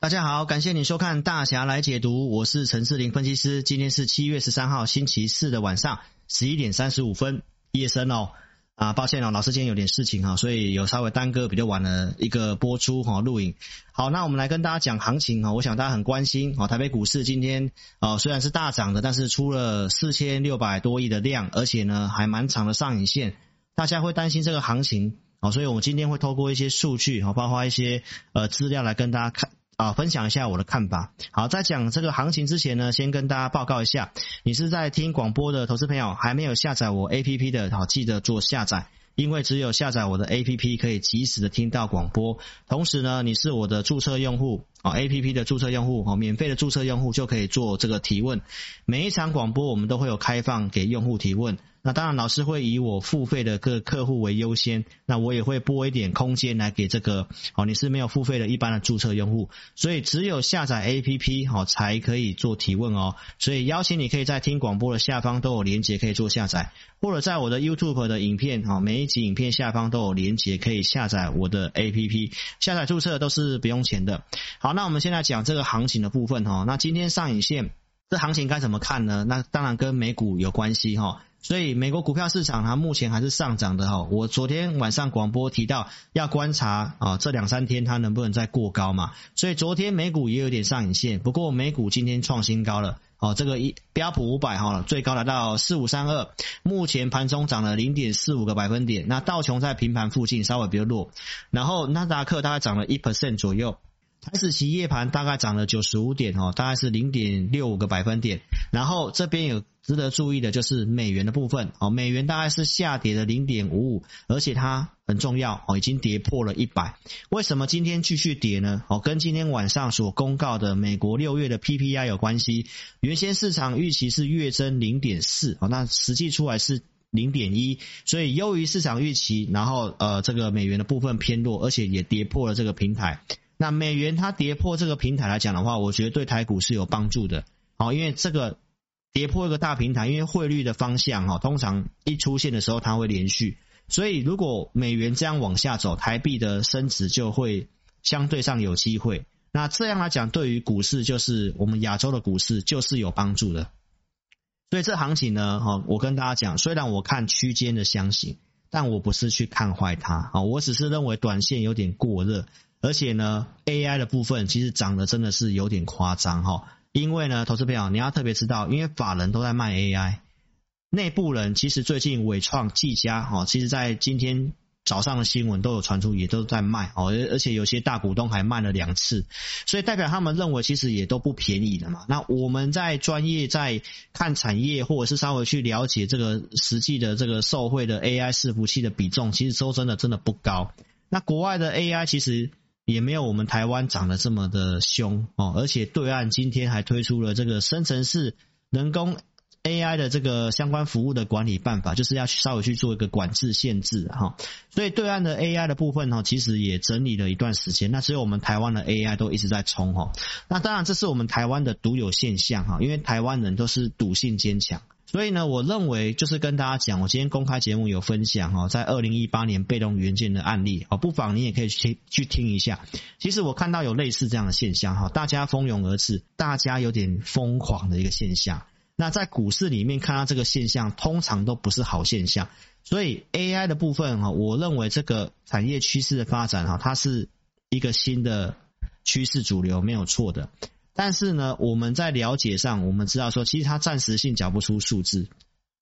大家好，感谢你收看大侠来解读，我是陈志玲分析师。今天是七月十三号星期四的晚上十一点三十五分，夜深哦。啊，抱歉哦，老师今天有点事情哈，所以有稍微耽搁比较晚的一个播出哈录影。好，那我们来跟大家讲行情哈，我想大家很关心啊，台北股市今天啊虽然是大涨的，但是出了四千六百多亿的量，而且呢还蛮长的上影线，大家会担心这个行情啊，所以我们今天会透过一些数据哈，包括一些呃资料来跟大家看。啊，分享一下我的看法。好，在讲这个行情之前呢，先跟大家报告一下，你是在听广播的投资朋友，还没有下载我 APP 的，好，记得做下载，因为只有下载我的 APP 可以及时的听到广播。同时呢，你是我的注册用户，啊，APP 的注册用户，哦免费的注册用户就可以做这个提问。每一场广播我们都会有开放给用户提问。那当然，老师会以我付费的各客户为优先，那我也会拨一点空间来给这个哦，你是没有付费的一般的注册用户，所以只有下载 APP 好才可以做提问哦。所以邀请你可以在听广播的下方都有连接可以做下载，或者在我的 YouTube 的影片哈，每一集影片下方都有连接可以下载我的 APP，下载注册都是不用钱的。好，那我们现在讲这个行情的部分哈，那今天上影线，这行情该怎么看呢？那当然跟美股有关系哈。所以美国股票市场它目前还是上涨的哈。我昨天晚上广播提到要观察啊，这两三天它能不能再过高嘛。所以昨天美股也有点上影线，不过美股今天创新高了哦。这个一标普五百哈，最高来到四五三二，目前盘中涨了零点四五个百分点。那道琼在平盘附近稍微比较弱，然后纳斯达克大概涨了一 percent 左右。台指期夜盘大概涨了九十五点哦，大概是零点六五个百分点。然后这边有值得注意的就是美元的部分哦，美元大概是下跌了零点五五，而且它很重要哦，已经跌破了一百。为什么今天继续跌呢？哦，跟今天晚上所公告的美国六月的 PPI 有关系。原先市场预期是月增零点四哦，那实际出来是零点一，所以优于市场预期。然后呃，这个美元的部分偏弱，而且也跌破了这个平台。那美元它跌破这个平台来讲的话，我觉得对台股是有帮助的，好，因为这个跌破一个大平台，因为汇率的方向哈，通常一出现的时候它会连续，所以如果美元这样往下走，台币的升值就会相对上有机会。那这样来讲，对于股市就是我们亚洲的股市就是有帮助的。所以这行情呢，哈，我跟大家讲，虽然我看区间的箱型，但我不是去看坏它啊，我只是认为短线有点过热。而且呢，AI 的部分其实涨得真的是有点夸张哈，因为呢，投资朋友你要特别知道，因为法人都在卖 AI，内部人其实最近伟创、技嘉哈，其实在今天早上的新闻都有传出，也都在卖哦，而而且有些大股东还卖了两次，所以代表他们认为其实也都不便宜的嘛。那我们在专业在看产业，或者是稍微去了解这个实际的这个受惠的 AI 伺服器的比重，其实说真的真的不高。那国外的 AI 其实。也没有我们台湾涨得这么的凶哦，而且对岸今天还推出了这个生成式人工 AI 的这个相关服务的管理办法，就是要稍微去做一个管制限制哈。所以对岸的 AI 的部分哈，其实也整理了一段时间，那只有我们台湾的 AI 都一直在冲哈。那当然这是我们台湾的独有现象哈，因为台湾人都是赌性坚强。所以呢，我认为就是跟大家讲，我今天公开节目有分享哈，在二零一八年被动元件的案例，不妨你也可以去去听一下。其实我看到有类似这样的现象哈，大家蜂拥而至，大家有点疯狂的一个现象。那在股市里面看到这个现象，通常都不是好现象。所以 AI 的部分哈，我认为这个产业趋势的发展哈，它是一个新的趋势主流，没有错的。但是呢，我们在了解上，我们知道说，其实它暂时性讲不出数字，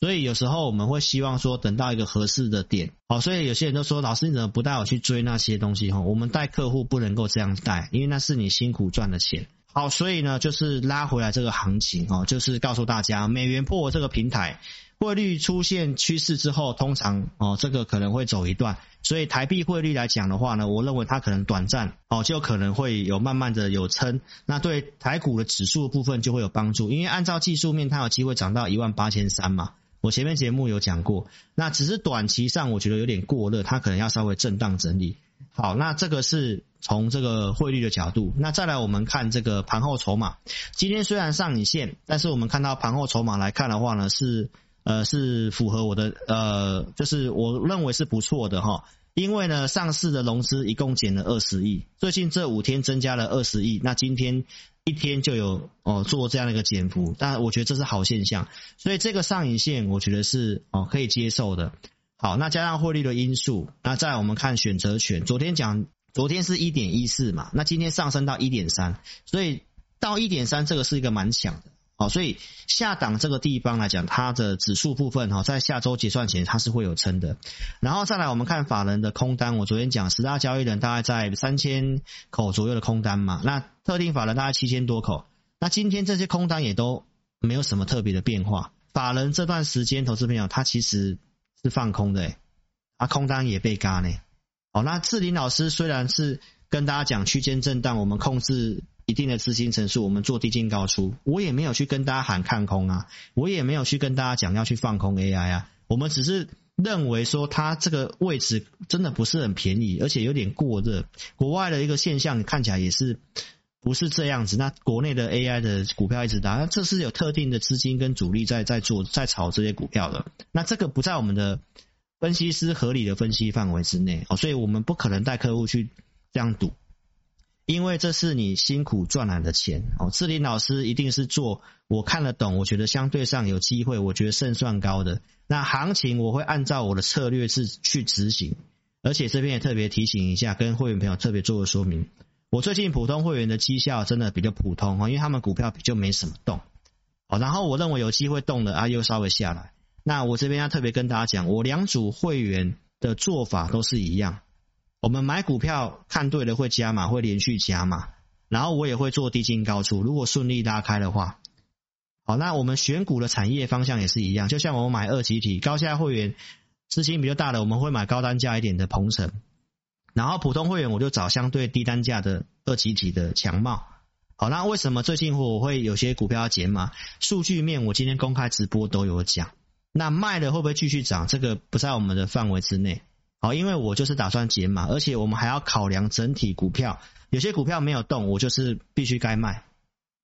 所以有时候我们会希望说，等到一个合适的点，好，所以有些人都说，老师你怎么不带我去追那些东西哈？我们带客户不能够这样带，因为那是你辛苦赚的钱。好，所以呢，就是拉回来这个行情哦，就是告诉大家，美元破这个平台。汇率出现趋势之后，通常哦，这个可能会走一段，所以台币汇率来讲的话呢，我认为它可能短暂哦，就可能会有慢慢的有撑，那对台股的指数的部分就会有帮助，因为按照技术面，它有机会涨到一万八千三嘛，我前面节目有讲过，那只是短期上我觉得有点过热，它可能要稍微震荡整理。好，那这个是从这个汇率的角度，那再来我们看这个盘后筹码，今天虽然上影线，但是我们看到盘后筹码来看的话呢是。呃，是符合我的呃，就是我认为是不错的哈。因为呢，上市的融资一共减了二十亿，最近这五天增加了二十亿，那今天一天就有哦做这样的一个减幅，但我觉得这是好现象，所以这个上影线我觉得是哦可以接受的。好，那加上汇率的因素，那再来我们看选择权，昨天讲昨天是一点一四嘛，那今天上升到一点三，所以到一点三这个是一个蛮强的。好，所以下档这个地方来讲，它的指数部分哈，在下周结算前它是会有撑的。然后再来，我们看法人的空单，我昨天讲十大交易人大概在三千口左右的空单嘛，那特定法人大概七千多口。那今天这些空单也都没有什么特别的变化。法人这段时间，投资朋友他其实是放空的，诶啊，空单也被嘎呢。好，那志霖老师虽然是跟大家讲区间震荡，我们控制。一定的资金层数，我们做低进高出，我也没有去跟大家喊看空啊，我也没有去跟大家讲要去放空 AI 啊，我们只是认为说它这个位置真的不是很便宜，而且有点过热。国外的一个现象看起来也是不是这样子，那国内的 AI 的股票一直打，那这是有特定的资金跟主力在在做在炒这些股票的，那这个不在我们的分析师合理的分析范围之内哦，所以我们不可能带客户去这样赌。因为这是你辛苦赚来的钱哦，志林老师一定是做我看得懂，我觉得相对上有机会，我觉得胜算高的。那行情我会按照我的策略是去执行，而且这边也特别提醒一下，跟会员朋友特别做个说明。我最近普通会员的绩效真的比较普通哦，因为他们股票比较没什么动哦，然后我认为有机会动的啊又稍微下来。那我这边要特别跟大家讲，我两组会员的做法都是一样。我们买股票看对了会加码，会连续加码，然后我也会做低进高出。如果顺利拉开的话，好，那我们选股的产业方向也是一样。就像我们买二级体高价会员资金比较大的，我们会买高单价一点的鹏程，然后普通会员我就找相对低单价的二级体的强茂。好，那为什么最近我会有些股票要减码？数据面我今天公开直播都有讲。那卖了会不会继续涨？这个不在我们的范围之内。好，因为我就是打算减码，而且我们还要考量整体股票，有些股票没有动，我就是必须该卖，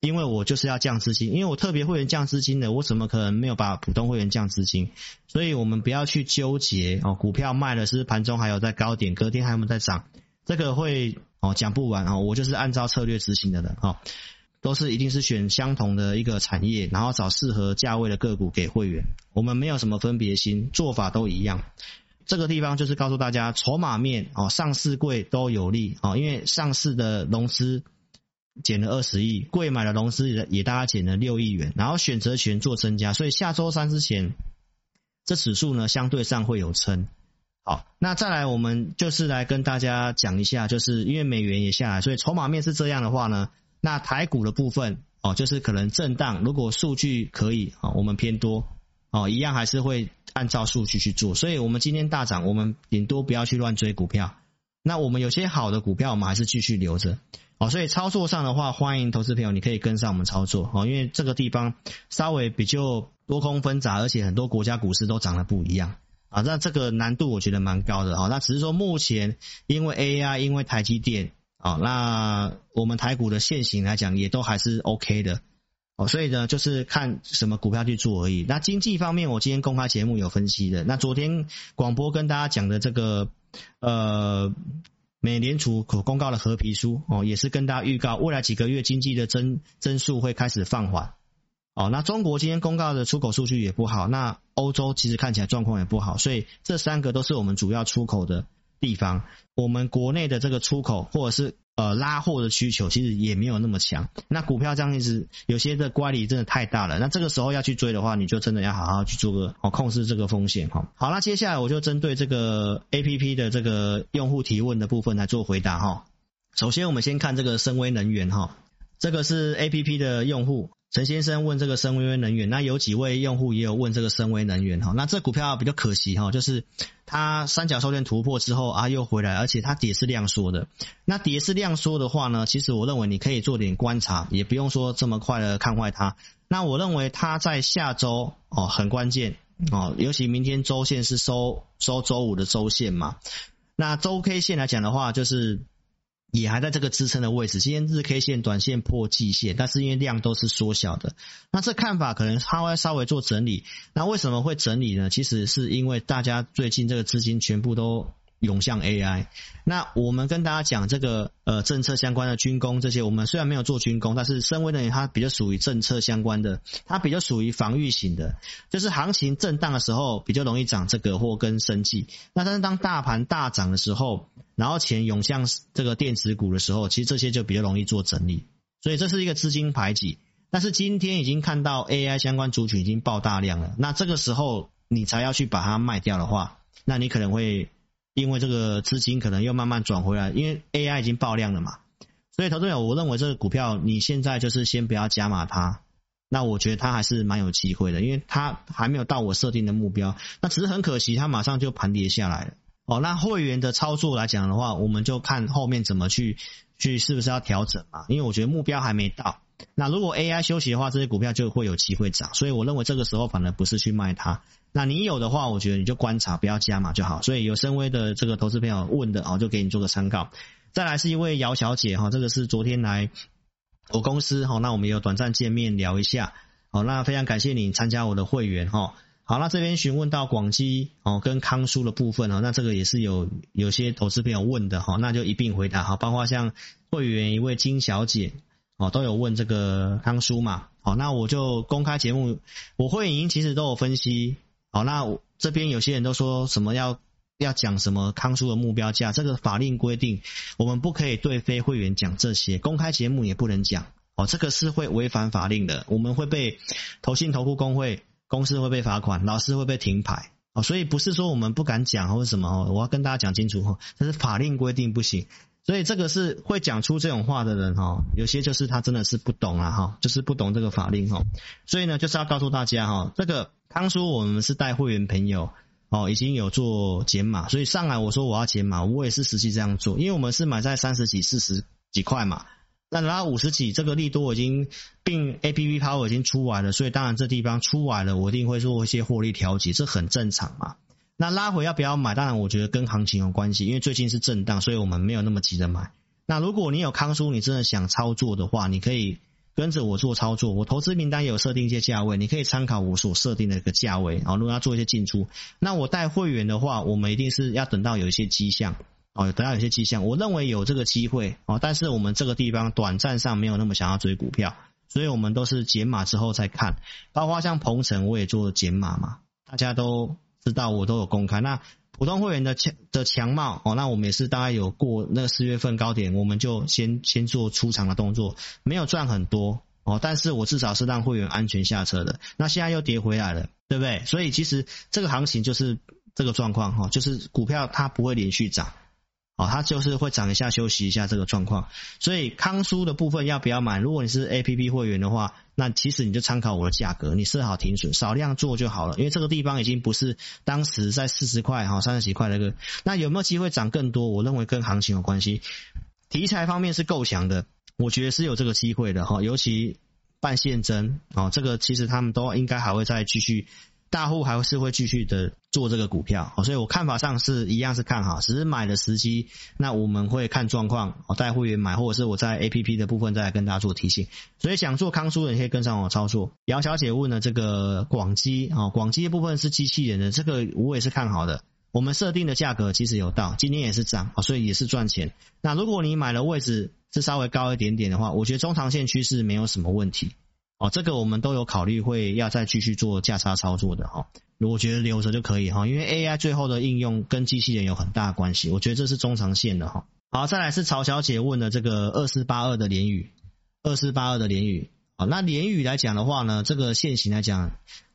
因为我就是要降资金，因为我特别会员降资金的，我怎么可能没有把普通会员降资金？所以我们不要去纠结哦，股票卖了是盘中还有在高点，隔天还有没有在涨？这个会哦讲不完哦，我就是按照策略执行的人哈，都是一定是选相同的一个产业，然后找适合价位的个股给会员，我们没有什么分别心，做法都一样。这个地方就是告诉大家，筹码面哦，上市贵都有利哦，因为上市的融资减了二十亿，贵买的融资也大概减了六亿元，然后选择权做增加，所以下周三之前，这指数呢相对上会有撑。好，那再来我们就是来跟大家讲一下，就是因为美元也下来，所以筹码面是这样的话呢，那台股的部分哦，就是可能震荡，如果数据可以啊，我们偏多哦，一样还是会。按照数据去做，所以我们今天大涨，我们顶多不要去乱追股票。那我们有些好的股票，我们还是继续留着。哦，所以操作上的话，欢迎投资朋友你可以跟上我们操作。哦，因为这个地方稍微比较多空纷杂，而且很多国家股市都涨得不一样啊。那这个难度我觉得蛮高的。哦，那只是说目前因为 AI，因为台积电啊，那我们台股的线型来讲，也都还是 OK 的。哦，所以呢，就是看什么股票去做而已。那经济方面，我今天公开节目有分析的。那昨天广播跟大家讲的这个，呃，美联储可公告的合皮书哦，也是跟大家预告未来几个月经济的增增速会开始放缓。哦，那中国今天公告的出口数据也不好，那欧洲其实看起来状况也不好，所以这三个都是我们主要出口的地方。我们国内的这个出口或者是。呃，拉货的需求其实也没有那么强。那股票这样一直有些的乖离真的太大了。那这个时候要去追的话，你就真的要好好去做个哦，控制这个风险哈。好，那接下来我就针对这个 APP 的这个用户提问的部分来做回答哈。首先，我们先看这个森崴能源哈，这个是 APP 的用户。陈先生问这个森崴能源，那有几位用户也有问这个森崴能源哈。那这股票比较可惜哈，就是它三角收线突破之后啊又回来，而且它跌是量缩的。那跌是量缩的话呢，其实我认为你可以做点观察，也不用说这么快的看坏它。那我认为它在下周哦很关键哦，尤其明天周线是收收周五的周线嘛。那周 K 线来讲的话，就是。也还在这个支撑的位置，今天日 K 线短线破季线，但是因为量都是缩小的，那这看法可能它会稍微做整理。那为什么会整理呢？其实是因为大家最近这个资金全部都涌向 AI。那我们跟大家讲这个呃政策相关的军工这些，我们虽然没有做军工，但是深威呢它比较属于政策相关的，它比较属于防御型的，就是行情震荡的时候比较容易涨这个或跟生技。那但是当大盘大涨的时候，然后钱涌向这个电子股的时候，其实这些就比较容易做整理。所以这是一个资金排挤。但是今天已经看到 AI 相关族群已经爆大量了，那这个时候你才要去把它卖掉的话，那你可能会因为这个资金可能又慢慢转回来，因为 AI 已经爆量了嘛。所以投资者，我认为这个股票你现在就是先不要加码它，那我觉得它还是蛮有机会的，因为它还没有到我设定的目标，那只是很可惜它马上就盘跌下来了。哦，那会员的操作来讲的话，我们就看后面怎么去去是不是要调整嘛，因为我觉得目标还没到。那如果 AI 休息的话，这些股票就会有机会涨，所以我认为这个时候反而不是去卖它。那你有的话，我觉得你就观察，不要加码就好。所以有深威的这个投资朋友问的哦，就给你做个参考。再来是一位姚小姐哈，这个是昨天来我公司哈，那我们有短暂见面聊一下。好，那非常感谢你参加我的会员哈。好，那这边询问到广基哦跟康舒的部分哦，那这个也是有有些投资朋友问的哈，那就一并回答哈，包括像会员一位金小姐。哦，都有问这个康舒嘛？好，那我就公开节目，我会员其实都有分析。好，那我这边有些人都说什么要要讲什么康舒的目标价，这个法令规定，我们不可以对非会员讲这些，公开节目也不能讲。哦，这个是会违反法令的，我们会被投信投顾公会公司会被罚款，老师会被停牌。哦，所以不是说我们不敢讲或者什么哦，我要跟大家讲清楚哈，这是法令规定不行。所以这个是会讲出这种话的人哈，有些就是他真的是不懂啊哈，就是不懂这个法令哈。所以呢，就是要告诉大家哈，这个康舒我们是带会员朋友哦，已经有做减码，所以上来我说我要减码，我也是实际这样做，因为我们是买在三十几、四十几块嘛，那拉五十几，这个利多已经并 APP Power 已经出来了，所以当然这地方出来了，我一定会做一些获利调节，这很正常嘛。那拉回要不要买？当然，我觉得跟行情有关系，因为最近是震荡，所以我们没有那么急着买。那如果你有康叔，你真的想操作的话，你可以跟着我做操作。我投资名单有设定一些价位，你可以参考我所设定的一个价位。然后如果要做一些进出，那我带会员的话，我们一定是要等到有一些迹象哦，等到有些迹象，我认为有这个机会哦。但是我们这个地方短暂上没有那么想要追股票，所以我们都是减码之后再看。包括像鹏程，我也做减码嘛，大家都。知道我都有公开，那普通会员的强的强貌哦，那我们也是大概有过那个四月份高点，我们就先先做出场的动作，没有赚很多哦，但是我至少是让会员安全下车的。那现在又跌回来了，对不对？所以其实这个行情就是这个状况哈，就是股票它不会连续涨。哦，它就是会涨一下，休息一下这个状况。所以康舒的部分要不要买？如果你是 APP 会员的话，那其实你就参考我的价格，你设好停损，少量做就好了。因为这个地方已经不是当时在四十块哈、三十几块那个。那有没有机会涨更多？我认为跟行情有关系。题材方面是够强的，我觉得是有这个机会的哈。尤其半现增哦，这个其实他们都应该还会再继续。大户还是会继续的做这个股票，所以我看法上是一样是看好，只是买的时机，那我们会看状况，我带会员买，或者是我在 APP 的部分再来跟大家做提醒。所以想做康叔的，你可以跟上我操作。姚小姐问了这个广基啊，广基的部分是机器人的，这个我也是看好的。我们设定的价格其实有到，今天也是涨，所以也是赚钱。那如果你买的位置是稍微高一点点的话，我觉得中长线趋势没有什么问题。哦，这个我们都有考虑，会要再继续做价差操作的哈。我觉得留着就可以哈，因为 AI 最后的应用跟机器人有很大关系，我觉得这是中长线的哈。好，再来是曹小姐问的这个二四八二的联宇，二四八二的联宇。好，那联宇来讲的话呢，这个线型来讲。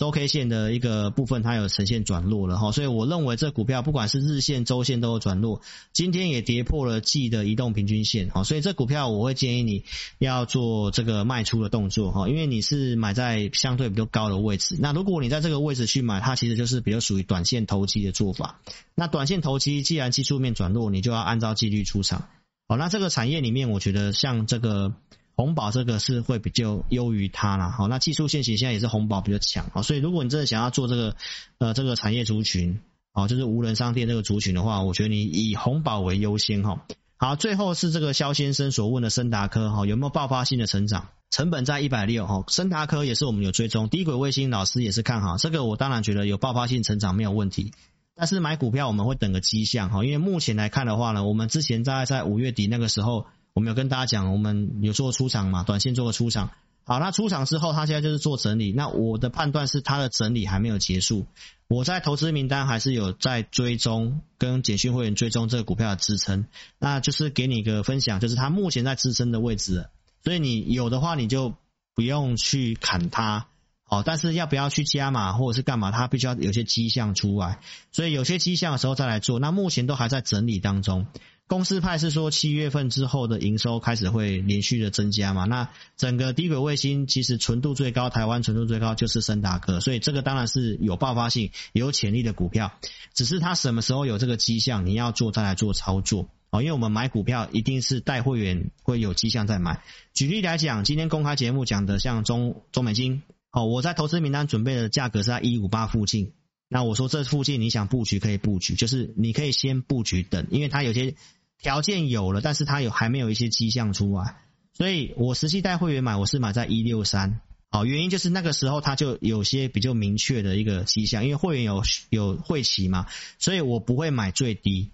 周 K 线的一个部分，它有呈现转弱了哈，所以我认为这股票不管是日线、周线都有转弱，今天也跌破了季的移动平均线哈，所以这股票我会建议你要做这个卖出的动作哈，因为你是买在相对比较高的位置，那如果你在这个位置去买，它其实就是比较属于短线投机的做法。那短线投机既然技术面转弱，你就要按照纪律出场。好，那这个产业里面，我觉得像这个。红宝这个是会比较优于它啦，好，那技术线型现在也是红宝比较强，啊，所以如果你真的想要做这个呃这个产业族群，哦，就是无人商店这个族群的话，我觉得你以红宝为优先哈。好，最后是这个肖先生所问的升达科哈，有没有爆发性的成长？成本在一百六哈，升达科也是我们有追踪，低轨卫星老师也是看好这个，我当然觉得有爆发性成长没有问题。但是买股票我们会等个迹象哈，因为目前来看的话呢，我们之前在在五月底那个时候，我们有跟大家讲，我们有做出场嘛，短线做个出场。好，那出场之后，它现在就是做整理。那我的判断是，它的整理还没有结束。我在投资名单还是有在追踪，跟简讯会员追踪这个股票的支撑。那就是给你一个分享，就是它目前在支撑的位置。所以你有的话，你就不用去砍它。好，但是要不要去加码或者是干嘛，它必须要有些迹象出来。所以有些迹象的时候再来做。那目前都还在整理当中。公司派是说七月份之后的营收开始会连续的增加嘛？那整个低轨卫星其实纯度最高，台湾纯度最高就是升达科，所以这个当然是有爆发性、有潜力的股票。只是它什么时候有这个迹象，你要做再来做操作哦。因为我们买股票一定是带会员会有迹象再买。举例来讲，今天公开节目讲的像中中美金哦，我在投资名单准备的价格是在一五八附近。那我说这附近你想布局可以布局，就是你可以先布局等，因为它有些。条件有了，但是它有还没有一些迹象出来，所以我实际带会员买，我是买在一六三，好，原因就是那个时候它就有些比较明确的一个迹象，因为会员有有会期嘛，所以我不会买最低，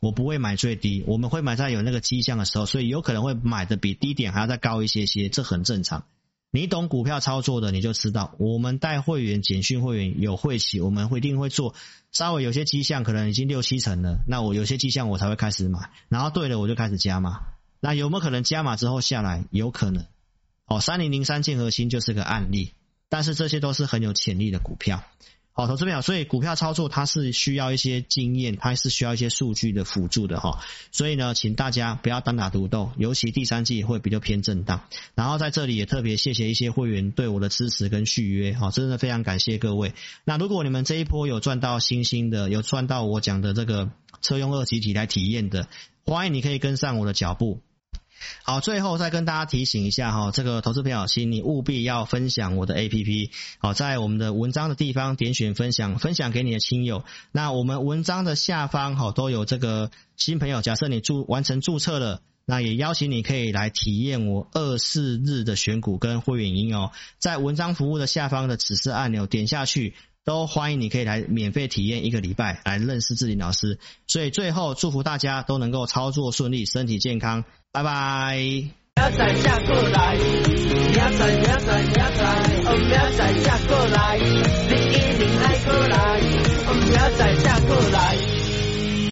我不会买最低，我们会买在有那个迹象的时候，所以有可能会买的比低点还要再高一些些，这很正常。你懂股票操作的，你就知道，我们带会员、简讯会员有会期，我们会一定会做。稍微有些迹象，可能已经六七成了，那我有些迹象我才会开始买，然后对了我就开始加码。那有没有可能加码之后下来？有可能。哦，三零零三建核心就是个案例，但是这些都是很有潜力的股票。好，投资朋友，所以股票操作它是需要一些经验，它是需要一些数据的辅助的哈。所以呢，请大家不要单打独斗，尤其第三季会比较偏震荡。然后在这里也特别谢谢一些会员对我的支持跟续约，哈，真的非常感谢各位。那如果你们这一波有赚到星星的，有赚到我讲的这个车用二级体来体验的，欢迎你可以跟上我的脚步。好，最后再跟大家提醒一下哈，这个投资朋友，请你务必要分享我的 APP。好，在我们的文章的地方点选分享，分享给你的亲友。那我们文章的下方哈都有这个新朋友，假设你注完成注册了，那也邀请你可以来体验我二四日的选股跟会员营哦。在文章服务的下方的指示按钮点下去，都欢迎你可以来免费体验一个礼拜，来认识志霖老师。所以最后祝福大家都能够操作顺利，身体健康。拜拜。明仔载过来，明仔载明仔载明仔，哦明仔载过来，你一定爱过来，哦明仔载过来。